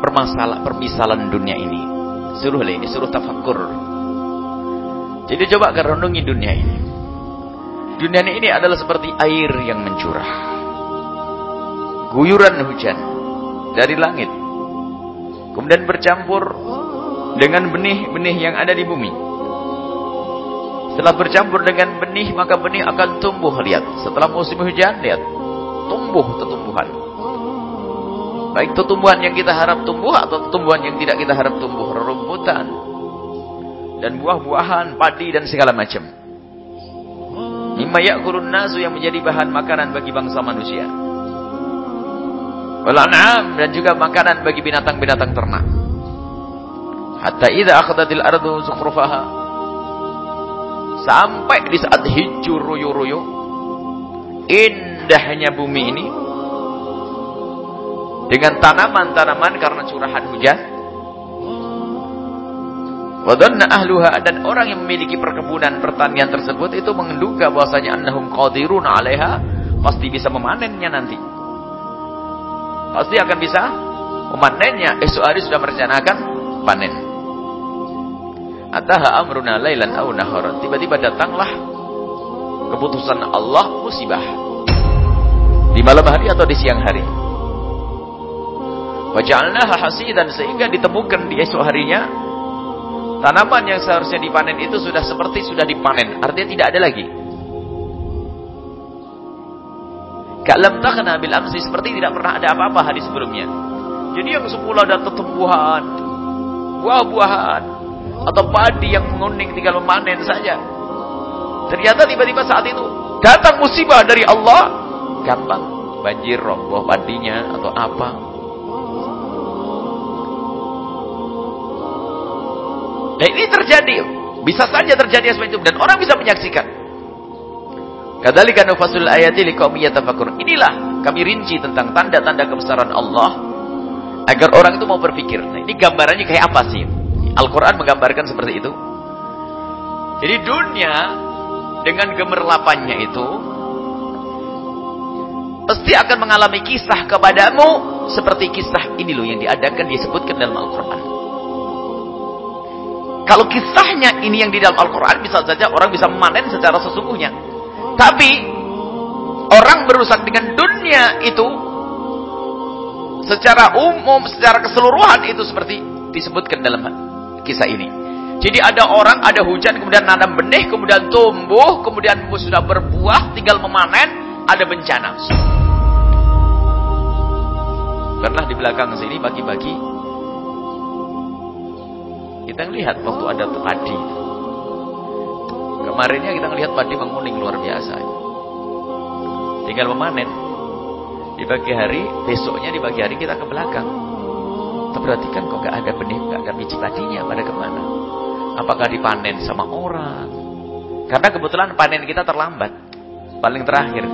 permasalah permisalan dunia ini. Suruh ini, suruh tafakur. Jadi coba renungi dunia ini. Dunia ini adalah seperti air yang mencurah. Guyuran hujan dari langit. Kemudian bercampur dengan benih-benih yang ada di bumi. Setelah bercampur dengan benih, maka benih akan tumbuh. Lihat, setelah musim hujan, lihat, tumbuh tumbuhan. Baik itu tumbuhan yang kita harap tumbuh atau tumbuhan yang tidak kita harap tumbuh. Rerumputan. Dan buah-buahan, padi dan segala macam. Mimma ya'kulun nasu yang menjadi bahan makanan bagi bangsa manusia. Walan'am dan juga makanan bagi binatang-binatang ternak. Hatta idza akhadatil ardu zukhrufaha. Sampai di saat hijau royo-royo indahnya bumi ini dengan tanaman-tanaman karena curahan hujan. Wadanna ahluha dan orang yang memiliki perkebunan pertanian tersebut itu menduga bahwasanya annahum qadirun 'alaiha pasti bisa memanennya nanti. Pasti akan bisa memanennya. Esok hari sudah merencanakan panen. Ataha amruna lailan aw naharan. Tiba-tiba datanglah keputusan Allah musibah. Di malam hari atau di siang hari. Waja'alnaha hasidan sehingga ditemukan di esok harinya tanaman yang seharusnya dipanen itu sudah seperti sudah dipanen, artinya tidak ada lagi. Kalam takhna bil amsi seperti tidak pernah ada apa-apa hari sebelumnya. Jadi yang semula ada tumbuhan, buah-buahan atau padi yang menguning tinggal memanen saja. Ternyata tiba-tiba saat itu datang musibah dari Allah, gampang banjir roboh padinya atau apa Dan ini terjadi. Bisa saja terjadi seperti itu. Dan orang bisa menyaksikan. Kadzalika nufasul ayati liqaumin yatafakkurun. Inilah kami rinci tentang tanda-tanda kebesaran Allah agar orang itu mau berpikir. Nah, ini gambarannya kayak apa sih? Al-Qur'an menggambarkan seperti itu. Jadi dunia dengan gemerlapannya itu pasti akan mengalami kisah kepadamu seperti kisah ini loh yang diadakan disebutkan dalam Al-Qur'an. Kalau kisahnya ini yang di dalam Al-Quran, bisa saja orang bisa memanen secara sesungguhnya. Tapi, orang berusak dengan dunia itu, secara umum, secara keseluruhan itu seperti disebutkan dalam kisah ini. Jadi ada orang, ada hujan, kemudian nanam benih, kemudian tumbuh, kemudian sudah berbuah, tinggal memanen, ada bencana. Pernah di belakang sini pagi-pagi kita lihat waktu ada padi. Kemarinnya kita lihat padi menguning luar biasa. Tinggal memanen. Di pagi hari, besoknya di pagi hari kita ke belakang. Terperhatikan kok gak ada benih, gak ada biji padinya, pada ke mana? Apakah dipanen sama orang? Karena kebetulan panen kita terlambat. Paling terakhir.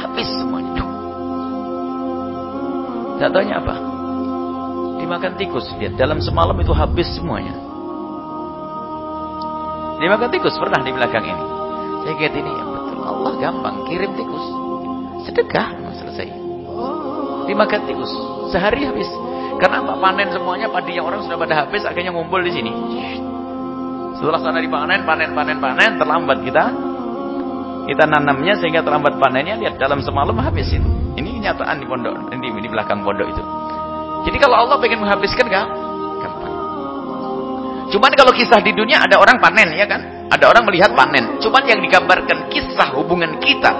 Habis semuanya. Jatuhnya apa? Dimakan tikus. Lihat, dalam semalam itu habis semuanya. Dimakan tikus pernah di belakang ini. Saya lihat ini, yang betul. Allah gampang kirim tikus. Sedekah, selesai. Dimakan tikus. Sehari habis. Karena apa? Panen semuanya, padi yang orang sudah pada habis, akhirnya ngumpul di sini. Setelah sana dipanen, panen, panen, panen, terlambat kita. Kita nanamnya sehingga terlambat panennya, lihat dalam semalam habis ini. Ini kenyataan di pondok, ini di belakang pondok itu. Jadi kalau Allah pengen menghabiskan kan gampang. Cuman kalau kisah di dunia ada orang panen ya kan? Ada orang melihat panen. Cuman yang digambarkan kisah hubungan kita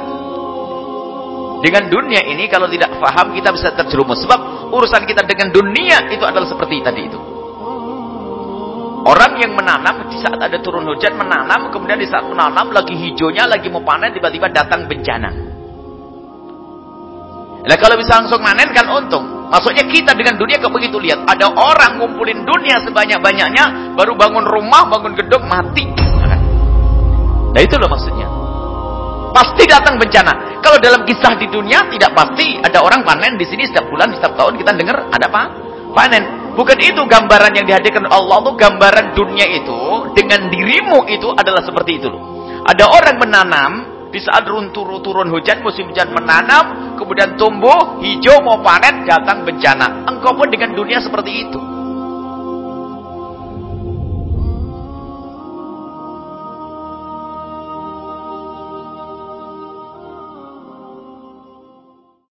dengan dunia ini kalau tidak paham kita bisa terjerumus. Sebab urusan kita dengan dunia itu adalah seperti tadi itu. Orang yang menanam di saat ada turun hujan menanam kemudian di saat menanam lagi hijaunya lagi mau panen tiba-tiba datang bencana. Nah kalau bisa langsung panen kan untung. Maksudnya kita dengan dunia kok begitu lihat. Ada orang ngumpulin dunia sebanyak-banyaknya. Baru bangun rumah, bangun gedung, mati. Nah itu loh maksudnya. Pasti datang bencana. Kalau dalam kisah di dunia tidak pasti. Ada orang panen di sini setiap bulan, setiap tahun kita dengar ada apa? Panen. Bukan itu gambaran yang dihadirkan Allah itu gambaran dunia itu dengan dirimu itu adalah seperti itu loh. Ada orang menanam Di saat turun hujan, musim hujan menanam, kemudian tumbuh, hijau mau panen, datang bencana. Engkau pun dengan dunia seperti itu.